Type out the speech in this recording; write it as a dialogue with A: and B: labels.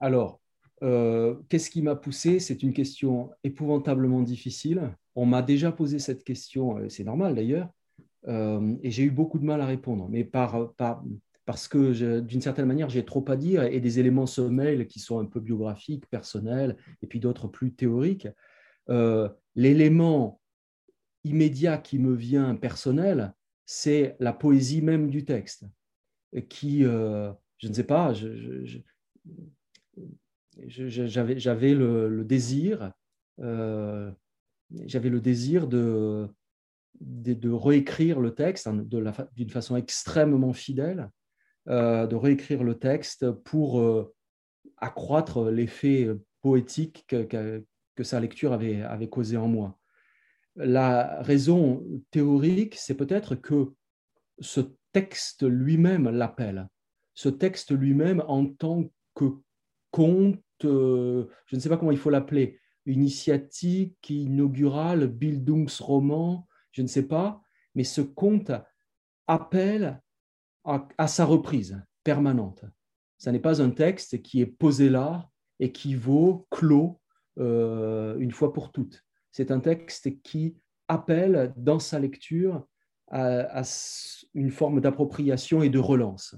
A: Alors, euh, qu'est-ce qui m'a poussé? C'est une question épouvantablement difficile. On m'a déjà posé cette question, euh, c'est normal d'ailleurs, euh, et j'ai eu beaucoup de mal à répondre, mais par, parce que d'une certaine manière, j'ai trop à dire et des éléments sommeils qui sont un peu biographiques, personnels, et puis d'autres plus théoriques. L'élément immédiat qui me vient personnel, c'est la poésie même du texte, qui, je ne sais pas, je, j'avais le, désir, euh, j'avais le désir de, de, réécrire le texte hein, d'une façon extrêmement fidèle, euh, de réécrire le texte pour euh, accroître l'effet poétique que, que, sa lecture avait, avait causé en moi. La raison théorique, c'est peut-être que ce texte lui-même l'appelle. Ce texte lui-même, en tant que euh, je ne sais pas comment il faut l'appeler, initiatique, inaugurale, Bildungsroman, je ne sais pas, mais ce conte appelle à, sa reprise permanente. Ce n'est pas un texte qui est posé là et qui vaut clos euh, une fois pour toutes. C'est un texte qui appelle dans sa lecture à une forme d'appropriation et de relance.